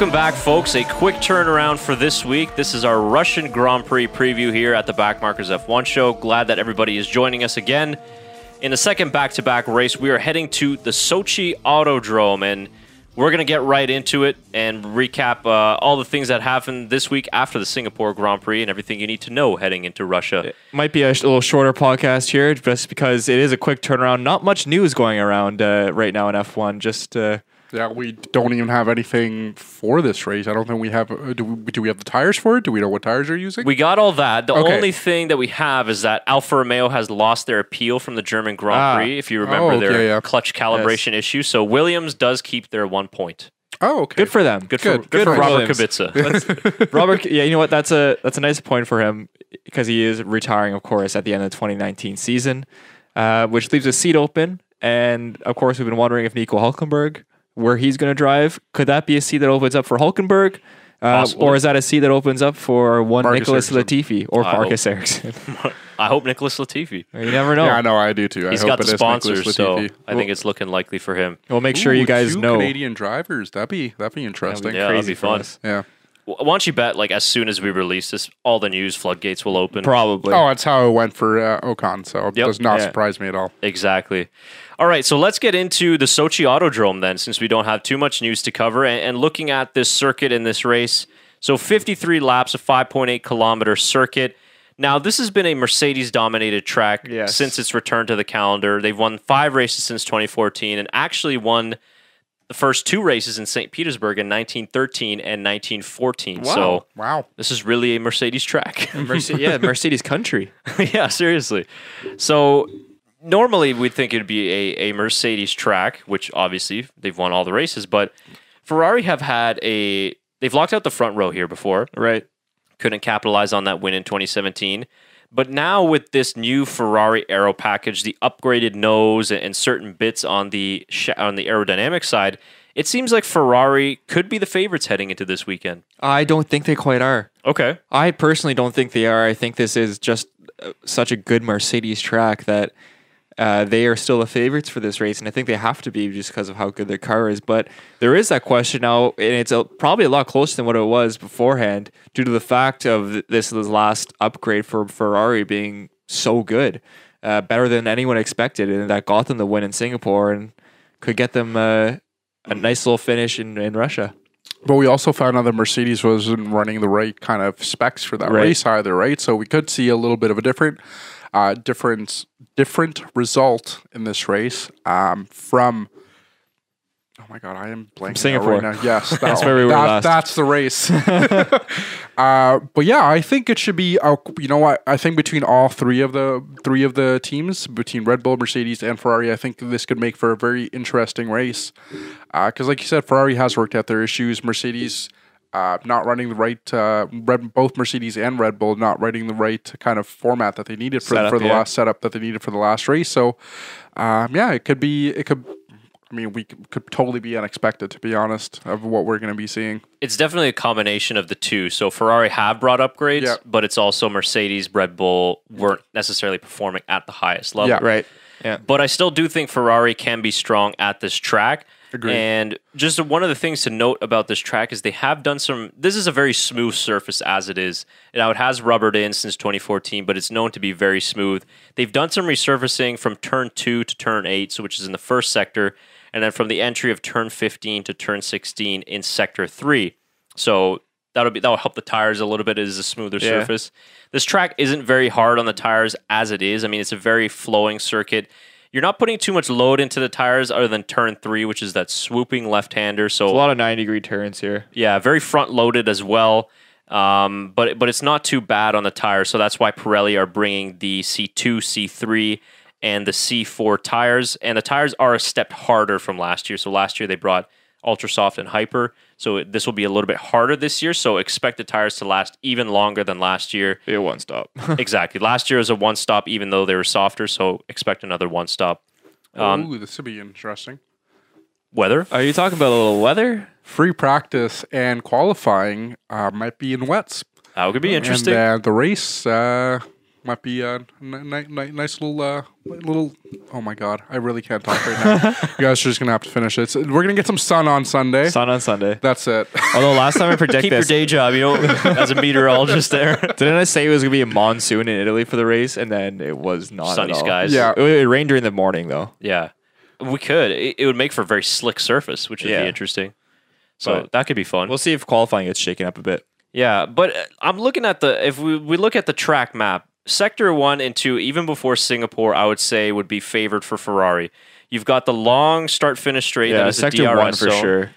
Welcome back, folks. A quick turnaround for this week. This is our Russian Grand Prix preview here at the Backmarkers F1 show. Glad that everybody is joining us again. In the second back to back race, we are heading to the Sochi Autodrome, and we're going to get right into it and recap uh, all the things that happened this week after the Singapore Grand Prix and everything you need to know heading into Russia. It Might be a sh- little shorter podcast here, just because it is a quick turnaround. Not much news going around uh, right now in F1. Just uh, Yeah, we don't even have anything for this race. I don't think we have. uh, Do we, do we have the tires for it? Do we know what tires are using? We got all that. The Okay. only thing that we have is that Alfa Romeo has lost their appeal from the German Grand Ah. Prix, if you remember Oh, their yeah. clutch calibration issue. So Williams does keep their one point. oh, okay. good for them. Good for, Good. good for Robert Kubica. Robert, yeah, you know what? That's a that's a nice point for him because he is retiring, of course, at the end of the 2019 season, uh, which leaves a seat open. And of course, we've been wondering if Nico Hulkenberg, where he's going to drive, could that be a seat that opens up for Hulkenberg, uh, or is that a seat that opens up for one Marcus Nicholas Ericsson. Latifi or I Marcus Ericsson? I hope Nicholas Latifi. you never know. Yeah, I know. I do too. He's I hope got the sponsors, so Latifi. I think it's looking likely for him. We'll make sure you guys two know. Canadian drivers. That'd be that'd be interesting. Yeah, that'd be fun. Yeah. W- Why don't you bet, like, as soon as we release this, all the news floodgates will open? Probably. Oh, that's how it went for uh, Ocon. So it Yep. does not Yeah. surprise me at all. Exactly. All right, so let's get into the Sochi Autodrome then, since we don't have too much news to cover. And, and looking at this circuit in this race, so 53 laps, a 5.8 kilometer circuit. Now, this has been a Mercedes dominated track Yes. since its return to the calendar. They've won five races since 2014 and actually won the first two races in St. Petersburg in 1913 and 1914. So Wow. this is really a Mercedes track. Merce- yeah, Mercedes country. yeah, seriously. So normally we'd think it'd be a, a Mercedes track, which obviously they've won all the races, but Ferrari have had a they've locked out the front row here before. Right. Couldn't capitalize on that win in 2017. But now with this new Ferrari aero package, the upgraded nose and certain bits on the sh- on the aerodynamic side, it seems like Ferrari could be the favorites heading into this weekend. I don't think they quite are. Okay. I personally don't think they are. I think this is just uh, such a good Mercedes track that uh, they are still the favorites for this race, and I think they have to be just because of how good their car is. But there is that question now, and it's a, probably a lot closer than what it was beforehand, due to the fact of this this last upgrade for Ferrari being so good, uh, better than anyone expected, and that got them the win in Singapore and could get them uh, a nice little finish in, in Russia. But we also found out that Mercedes wasn't running the right kind of specs for that Right. race either, right? So we could see a little bit of a different, uh, different, different result in this race um, from. Oh my god, I am blanking Singapore. right now. Yes, that, That's where we were that- last. That's the race. uh, but yeah, I think it should be. Uh, you know what? I think between all three of the three of the teams, between Red Bull, Mercedes, and Ferrari, I think this could make for a very interesting race. Because, like you said, Ferrari has worked out their issues. Mercedes. Uh, not running the right, uh, Red, both Mercedes and Red Bull not running the right kind of format that they needed for, Setup, for the yeah. last setup that they needed for the last race. So, um, yeah, it could be, it could, I mean, we could, could totally be unexpected, to be honest, of what we're going to be seeing. It's definitely a combination of the two. So Ferrari have brought upgrades, Yeah. but it's also Mercedes, Red Bull weren't necessarily performing at the highest level. Yeah. Right. Yeah. But I still do think Ferrari can be strong at this track. Agreed. And just one of the things to note about this track is they have done some. This is a very smooth surface as it is. Now it has rubbered in since 2014, but it's known to be very smooth. They've done some resurfacing from turn two to turn eight, so which is in the first sector, and then from the entry of turn 15 to turn 16 in sector three. So that'll be that'll help the tires a little bit. It is a smoother Yeah. surface. This track isn't very hard on the tires as it is. I mean, it's a very flowing circuit. You're not putting too much load into the tires other than turn three, which is that swooping left hander. So a lot of 90 degree turns here. yeah, very front loaded as well. Um, but but it's not too bad on the tires, so that's why Pirelli are bringing the C2, C3, and the C4 tires. And the tires are a step harder from last year. So last year they brought Ultra Soft and Hyper. So this will be a little bit harder this year. So expect the tires to last even longer than last year. Be a one stop. exactly. Last year was a one stop, even though they were softer. So expect another one stop. Um, Ooh, this would be interesting. Weather. Are you talking about a little weather? Free practice and qualifying uh, might be in wets. That could be interesting. And uh, the race, uh, might be a n- n- n- nice little uh, little. Oh my god, I really can't talk right now. you guys are just gonna have to finish it. So we're gonna get some sun on Sunday. Sun on Sunday. That's it. Although last time I predicted Keep your this, day job, you know, as a meteorologist there. didn't I say it was gonna be a monsoon in Italy for the race, and then it was not. Sunny at all. skies. Yeah. It, it rained during the morning though. Yeah. We could. It, it would make for a very slick surface, which would Yeah. be interesting. So But- that could be fun. We'll see if qualifying gets shaken up a bit. Yeah, but uh, I'm looking at the if we, we look at the track map, sector 1 and 2 even before Singapore, I would say would be favored for Ferrari. You've got the long start finish straight that Yeah, sector DRS one for zone. sure.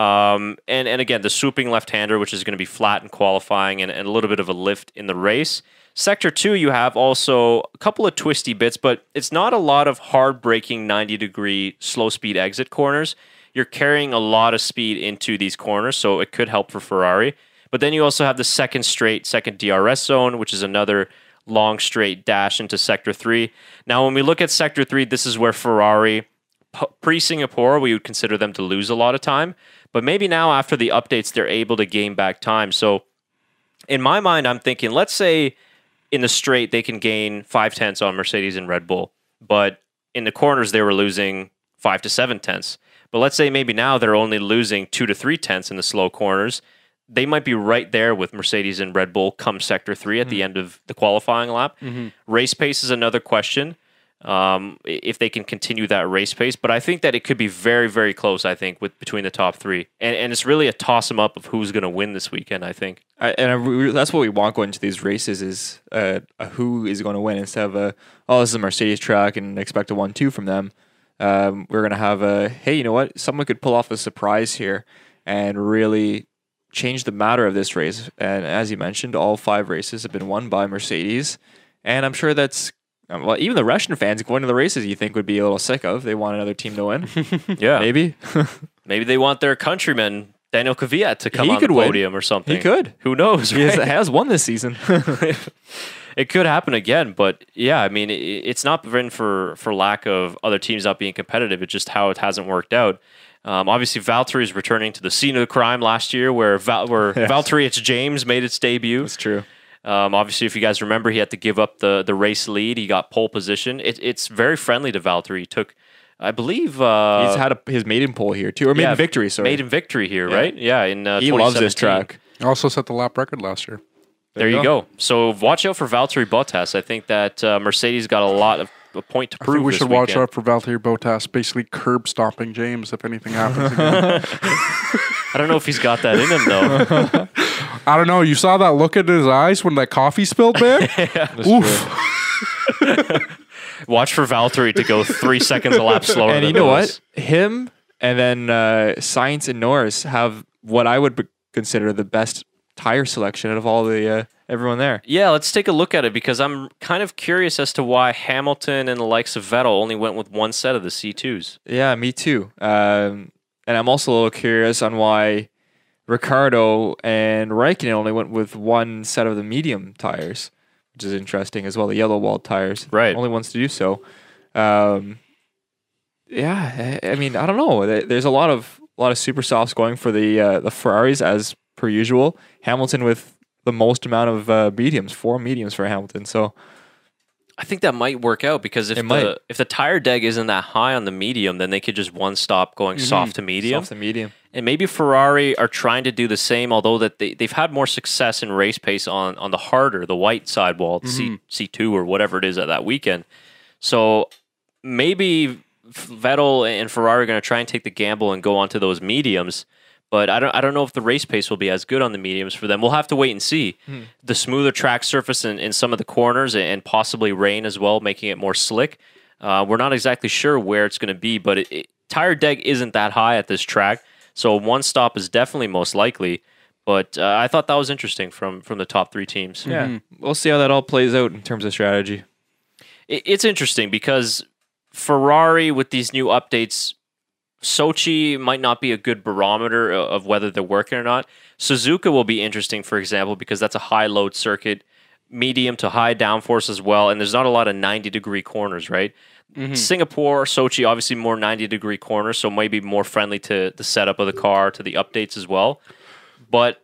Um, and, and again, the swooping left hander, which is going to be flat in qualifying and, and a little bit of a lift in the race. Sector two, you have also a couple of twisty bits, but it's not a lot of hard braking 90 degree slow speed exit corners. You're carrying a lot of speed into these corners, so it could help for Ferrari. But then you also have the second straight, second DRS zone, which is another long straight dash into sector three. Now, when we look at sector three, this is where Ferrari pre Singapore, we would consider them to lose a lot of time. But maybe now, after the updates, they're able to gain back time. So, in my mind, I'm thinking, let's say in the straight, they can gain five tenths on Mercedes and Red Bull. But in the corners, they were losing five to seven tenths. But let's say maybe now they're only losing two to three tenths in the slow corners. They might be right there with Mercedes and Red Bull come sector three at the end of the qualifying lap. Race pace is another question um, if they can continue that race pace. But I think that it could be very, very close. I think with between the top three, and and it's really a toss 'em up of who's going to win this weekend. I think. I, and I, re- that's what we want going into these races is uh, a who is going to win instead of a oh this is a Mercedes track and expect a one two from them. Um, we're gonna have a hey you know what someone could pull off a surprise here and really change the matter of this race. And as you mentioned, all five races have been won by Mercedes, and I'm sure that's. um, Well, even the Russian fans going to the races, you think would be a little sick of. They want another team to win, Yeah, maybe. maybe they want their countryman Daniel Kvyat to come He on could the win. or something. He could. Who knows? he has, has won this season. it could happen again, but yeah, I mean, it's not been for for lack of other teams not being competitive. It's just how it hasn't worked out. Um, obviously, Valtteri is returning to the scene of the crime last year, where Val, where Yes. Valtteri it's James made its debut. That's true. Um, obviously, if you guys remember, he had to give up the the race lead. He got pole position. It, it's very friendly to Valtteri. He took, I believe, uh, He's had a, his maiden pole here too, or maiden yeah, victory. Sorry, maiden victory here, right? Yeah, in uh, he loves this 2017. track. Also set the lap record last year. There you go. So watch out for Valtteri Bottas. I think that uh, Mercedes got a lot of a point to I prove. think we this should watch out for Valtteri Bottas basically curb stomping James if anything happens. I don't know if he's got that in him though. I don't know. You saw that look in his eyes when that coffee spilled, man. Oof. Watch for Valtteri to go three seconds a lap slower. And you know those. what? Him and then uh, Sainz and Norris have what I would be- consider the best tire selection out of all the uh, everyone there. Yeah, let's take a look at it because I'm kind of curious as to why Hamilton and the likes of Vettel only went with one set of the C2s. Yeah, me too. Um, and I'm also a little curious on why Ricciardo and Raikkonen only went with one set of the medium tires, which is interesting as well. The yellow wall tires, Right. Only ones to do so. Um, yeah, I I mean, I don't know. There's a lot of a lot of super softs going for the uh, the Ferraris as per usual. Hamilton with the most amount of uh, mediums, four mediums for Hamilton. So I think that might work out because if It the might. if the tire deg isn't that high on the medium, then they could just one stop going soft to medium. soft and medium. And maybe Ferrari are trying to do the same, although that they, they've had more success in race pace on, on the harder, the white sidewall, the C C two or whatever it is at that weekend. So maybe Vettel and Ferrari are going to try and take the gamble and go onto those mediums. But I don't I don't know if the race pace will be as good on the mediums for them. We'll have to wait and see. The smoother track surface in, in some of the corners and possibly rain as well, making it more slick. Uh, we're not exactly sure where it's going to be, but it, it, tire deg isn't that high at this track, so one stop is definitely most likely. But uh, I thought that was interesting from from the top three teams. Yeah, we'll see how that all plays out in terms of strategy. It, it's interesting because Ferrari with these new updates, Sochi might not be a good barometer of whether they're working or not. Suzuka will be interesting, for example, because that's a high load circuit, medium to high downforce as well, and there's not a lot of 90 degree corners, right? Singapore, Sochi, obviously more 90 degree corners, so maybe more friendly to the setup of the car, to the updates as well. But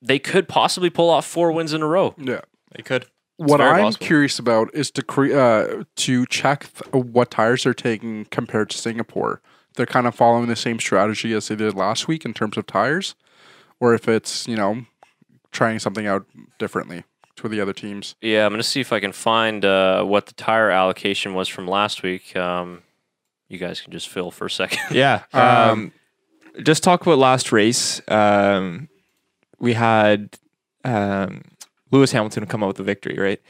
they could possibly pull off four wins in a row. Yeah. They could. what I'm possible. curious about is to cre- uh, to check th- what tires they're taking compared to Singapore. They're kind of following the same strategy as they did last week in terms of tires, or if it's you know trying something out differently to the other teams. Yeah, I'm gonna see if I can find uh, what the tire allocation was from last week. Um, you guys can just fill for a second. Yeah. Um, just talk about last race. Um, we had um, Lewis Hamilton come out with the victory, right?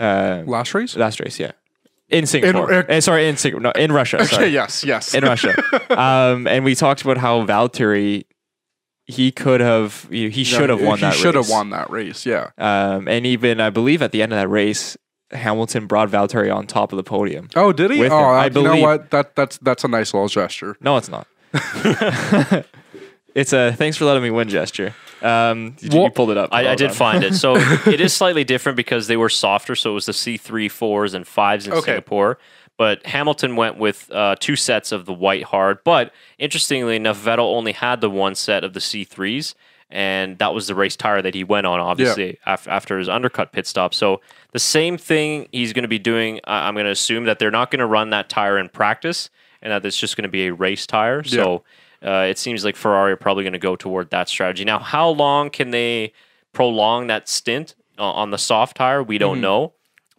Uh, Last race. last race, yeah. In Singapore. uh, Eh, sorry, in Singapore. No, in Russia. Okay. Sorry. Yes. Yes. In Russia. um, and we talked about how Valtteri, he could have, he, he should have won he that should have race. won that race. Yeah. Um, and even, I believe, at the end of that race, Hamilton brought Valtteri on top of the podium. Oh, did he? Oh, him. I uh, you know what? That that's that's a nice little gesture. No, it's not. it's a thanks for letting me win gesture. Um, you, you pulled it up. I, I did done. find it. So it is slightly different because they were softer. So it was the C3 fours and fives in Okay. Singapore. But Hamilton went with uh, two sets of the white hard. But interestingly enough, Vettel only had the one set of the C3s. And that was the race tire that he went on, obviously, af- after his undercut pit stop. So the same thing he's going to be doing. I- I'm going to assume that they're not going to run that tire in practice and that it's just going to be a race tire. So uh, it seems like Ferrari are probably going to go toward that strategy. Now, how long can they prolong that stint on the soft tire? We don't know,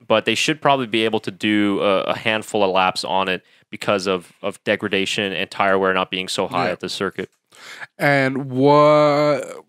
but they should probably be able to do a, a handful of laps on it because of, of degradation and tire wear not being so high Yeah. at the circuit. And what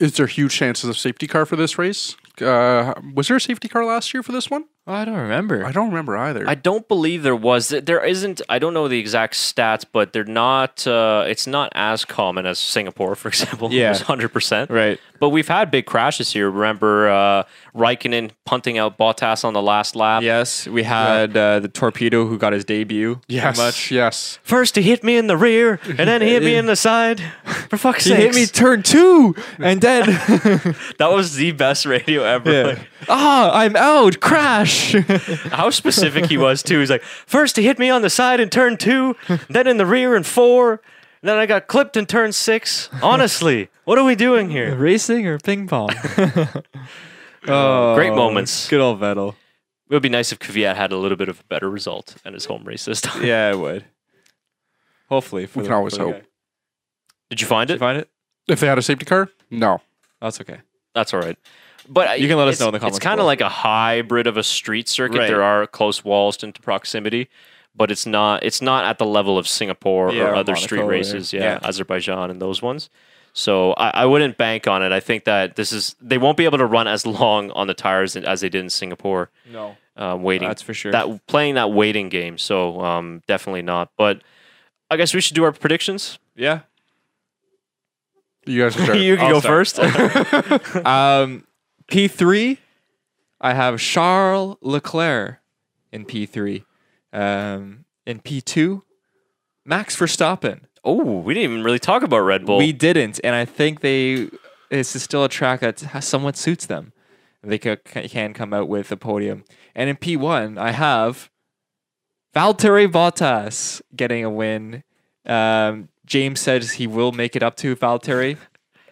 is there huge chances of safety car for this race? Uh, was there a safety car last year for this one? Oh, I don't remember. I don't remember either. I don't believe there was. There isn't. I don't know the exact stats, but they're not. Uh, it's not as common as Singapore, for example. Yeah. hundred percent. right. But we've had big crashes here. Remember uh, Raikkonen punting out Bottas on the last lap. Yes, we had uh, the torpedo who got his debut. yes, much. yes. First he hit me in the rear, and then he hit me in the side. For fuck's sake, He sake! hit me turn two, and then that was the best radio ever. yeah. Like, ah, I'm out. Crash. how specific he was too. He's like, first he hit me on the side in turn two, then in the rear in four, then I got clipped in turn six. Honestly, what are we doing here? Racing or ping pong? oh, Great moments. Good old Vettel. It would be nice if Kvyat had a little bit of a better result at his home race this time. Yeah, it would. Hopefully, for We the- can always for hope. guy. Did you find Did you it? find it? If they had a safety car, no. That's okay. That's all right. But You can let us know in the comments. It's kind of like a hybrid of a street circuit. Right. There are close walls into proximity, but it's not. It's not at the level of Singapore Yeah, or or other street Monaco or- races. Yeah, yeah. Azerbaijan and those ones. So I, I wouldn't bank on it. I think that this is they won't be able to run as long on the tires as they did in Singapore. No, Uh, waiting that's for sure. that playing that waiting game. So um, definitely not. But I guess we should do our predictions. yeah. You guys can start. you can I'll go start. first. Um, P three, I have Charles Leclerc in P three. Um, in P two, Max Verstappen. oh, we didn't even really talk about Red Bull. We didn't, and I think they. This is still a track that somewhat suits them. They can come out with a podium. And in P one, I have Valtteri Bottas getting a win. Um, James says he will make it up to Valtteri,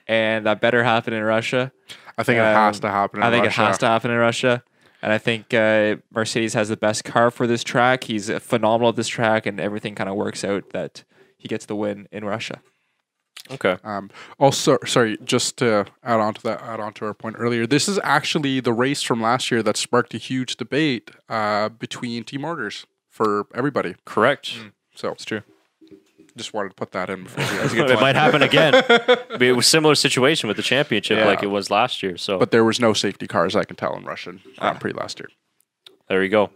and that better happen in Russia. I think it Um, has to happen. In Russia. I think Russia. it has to happen in Russia. And I think uh, Mercedes has the best car for this track. He's phenomenal at this track, and everything kind of works out that he gets the win in Russia. okay. Um, also, sorry, just to add on to that, add on to our point earlier, this is actually the race from last year that sparked a huge debate uh, between team orders for everybody. Correct. So It's true. Just wanted to put that in before we it might happen again. Be a similar situation with the championship Yeah. like it was last year. So But there was no safety cars, I can tell, in Russian um, ah. Grand Prix last year. there you go.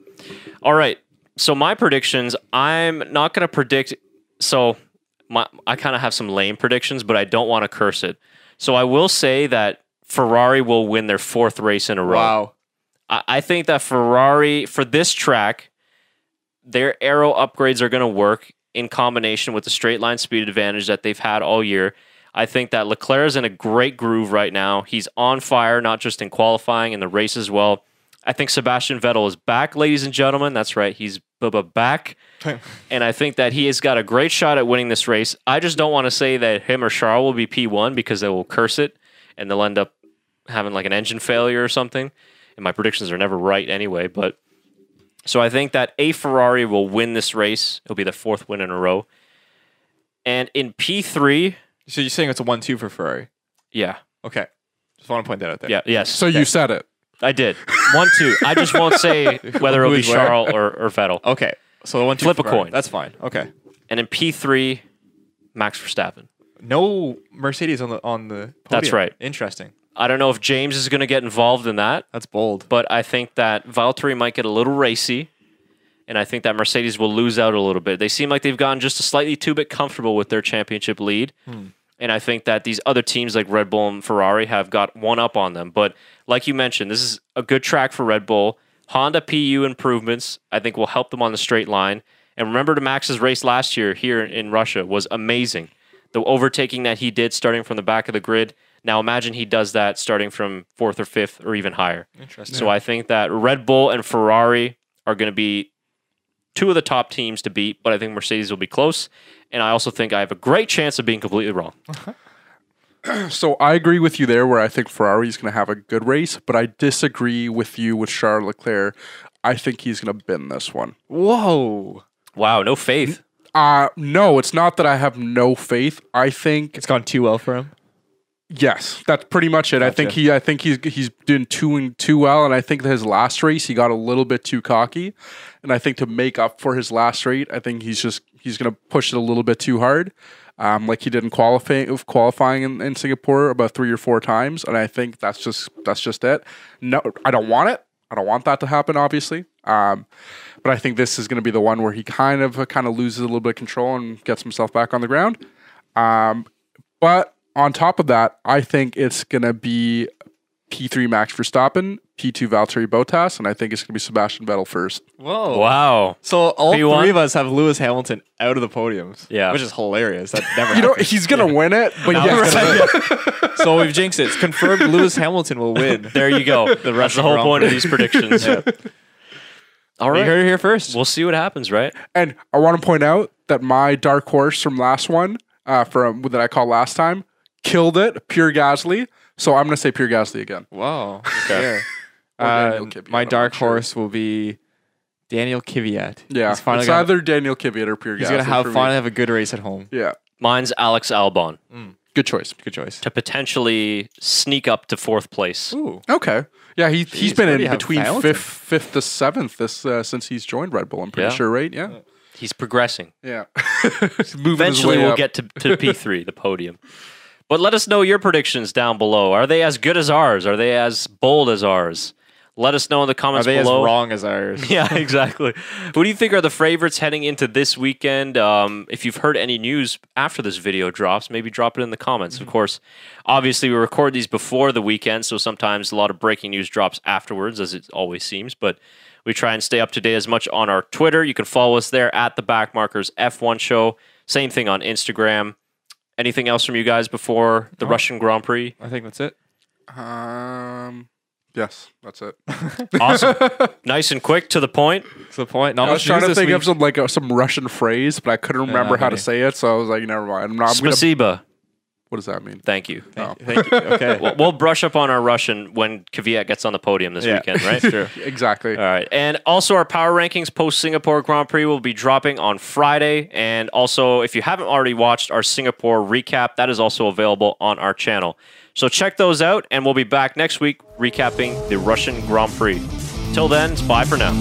All right. So my predictions, I'm not going to predict. So my I kind of have some lame predictions, but I don't want to curse it. So I will say that Ferrari will win their fourth race in a row. Wow. I, I think that Ferrari for this track, their aero upgrades are going to work in combination with the straight line speed advantage that they've had all year. I think that Leclerc is in a great groove right now. He's on fire, not just in qualifying in the race as well. I think Sebastian Vettel is back, ladies and gentlemen. That's right, he's Bubba back, and I think that he has got a great shot at winning this race. I just don't want to say that him or Charles will be P one because they will curse it and they'll end up having like an engine failure or something and my predictions are never right anyway. But so I think that a Ferrari will win this race. It'll be the fourth win in a row. And in P three, So you're saying it's a one-two for Ferrari? yeah, Okay. Just want to point that out there. yeah, yes. So you said it. I did one two. I just won't say whether it'll be where? Charles or, or Vettel. Okay. So the one-two Flip a Ferrari. coin. That's fine. Okay. And in P three, Max Verstappen. No Mercedes on the on the. Podium. That's right. Interesting. I don't know if James is going to get involved in that. That's bold. but I think that Valtteri might get a little racy, and I think that Mercedes will lose out a little bit. They seem like they've gotten just a slightly too bit comfortable with their championship lead, hmm. and I think that these other teams like Red Bull and Ferrari have got one up on them. But like you mentioned, this is a good track for Red Bull. Honda PU improvements, I think, will help them on the straight line. And remember, to Max's race last year here in Russia was amazing. The overtaking that he did starting from the back of the grid. Now imagine he does that starting from fourth or fifth or even higher. Interesting. So I think that Red Bull and Ferrari are going to be two of the top teams to beat, but I think Mercedes will be close. And I also think I have a great chance of being completely wrong. So I agree with you there, where I think Ferrari is going to have a good race, but I disagree with you with Charles Leclerc. I think he's going to bin this one. Whoa. Wow, no faith. Uh no, it's not that I have no faith. I think It's gone too well for him. Yes, that's pretty much it. I think he, I think he's he's doing too and too well, and I think that his last race he got a little bit too cocky, and I think to make up for his last race, I think he's just he's going to push it a little bit too hard, um, like he did in qualifying qualifying in, in Singapore about three or four times, and I think that's just that's just it. No, I don't want it. I don't want that to happen, obviously. Um, but I think this is going to be the one where he kind of kind of loses a little bit of control and gets himself back on the ground. Um, but on top of that, I think it's going to be P3 Max Verstappen, P2 Valtteri Bottas, and I think it's going to be Sebastian Vettel first. Whoa. Wow. So all P1? three of us have Lewis Hamilton out of the podiums. Yeah. Which is hilarious. That never You know, he's going to win it, but yes, so we've jinxed it. It's confirmed Lewis Hamilton will win. There you go. The That's the whole Grand point of these predictions. All You right. heard it here first. We'll see what happens, right? and I want to point out that my dark horse from last one, uh, from that I called last time, killed it. Pierre Gasly. So I'm going to say Pierre Gasly again. Wow. Okay. Or Uh, Kvyat, my dark sure. horse will be Daniel Kvyat. Yeah, He's finally it's gonna, either Daniel Kvyat or Pierre he's Gasly. gonna have me. finally have a good race at home. Yeah, Mine's Alex Albon good choice. Good choice. to potentially sneak up to fourth place. Ooh. Okay. Yeah, he he's Jeez, been in do you have between fifth fifth to seventh this uh, since he's joined Red Bull. I'm pretty Yeah. sure, right? Yeah. He's progressing. Yeah. He's moving his Eventually, way we'll up. get to, to P3, the podium. But let us know your predictions down below. Are they as good as ours? Are they as bold as ours? Let us know in the Are comments they below. as wrong as ours? Yeah, exactly. Who do you think are the favorites heading into this weekend? Um, if you've heard any news after this video drops, maybe drop it in the comments. Of course, obviously, we record these before the weekend, so sometimes a lot of breaking news drops afterwards, as it always seems. But we try and stay up to date as much on our Twitter. You can follow us there at the Backmarkers F1 Show. Same thing on Instagram. Anything else from you guys before the Russian Grand Prix? I think that's it. Um. Yes, that's it. Awesome. nice and quick to the point. That's the point. Not I was much trying news to this think week. of some like uh, some Russian phrase, but I couldn't remember not how to many. say it, so I was like, never mind. I'm not. I'm gonna, Spasiba. What does that mean? Thank you. Oh. Thank you. Okay. We'll- we'll brush up on our Russian when Kvyat gets on the podium this Yeah. weekend, right? True. Exactly. All right. And also, our power rankings post Singapore Grand Prix will be dropping on Friday. And also, if you haven't already watched our Singapore recap, that is also available on our channel. So check those out, and we'll be back next week recapping the Russian Grand Prix. Till then, it's bye for now.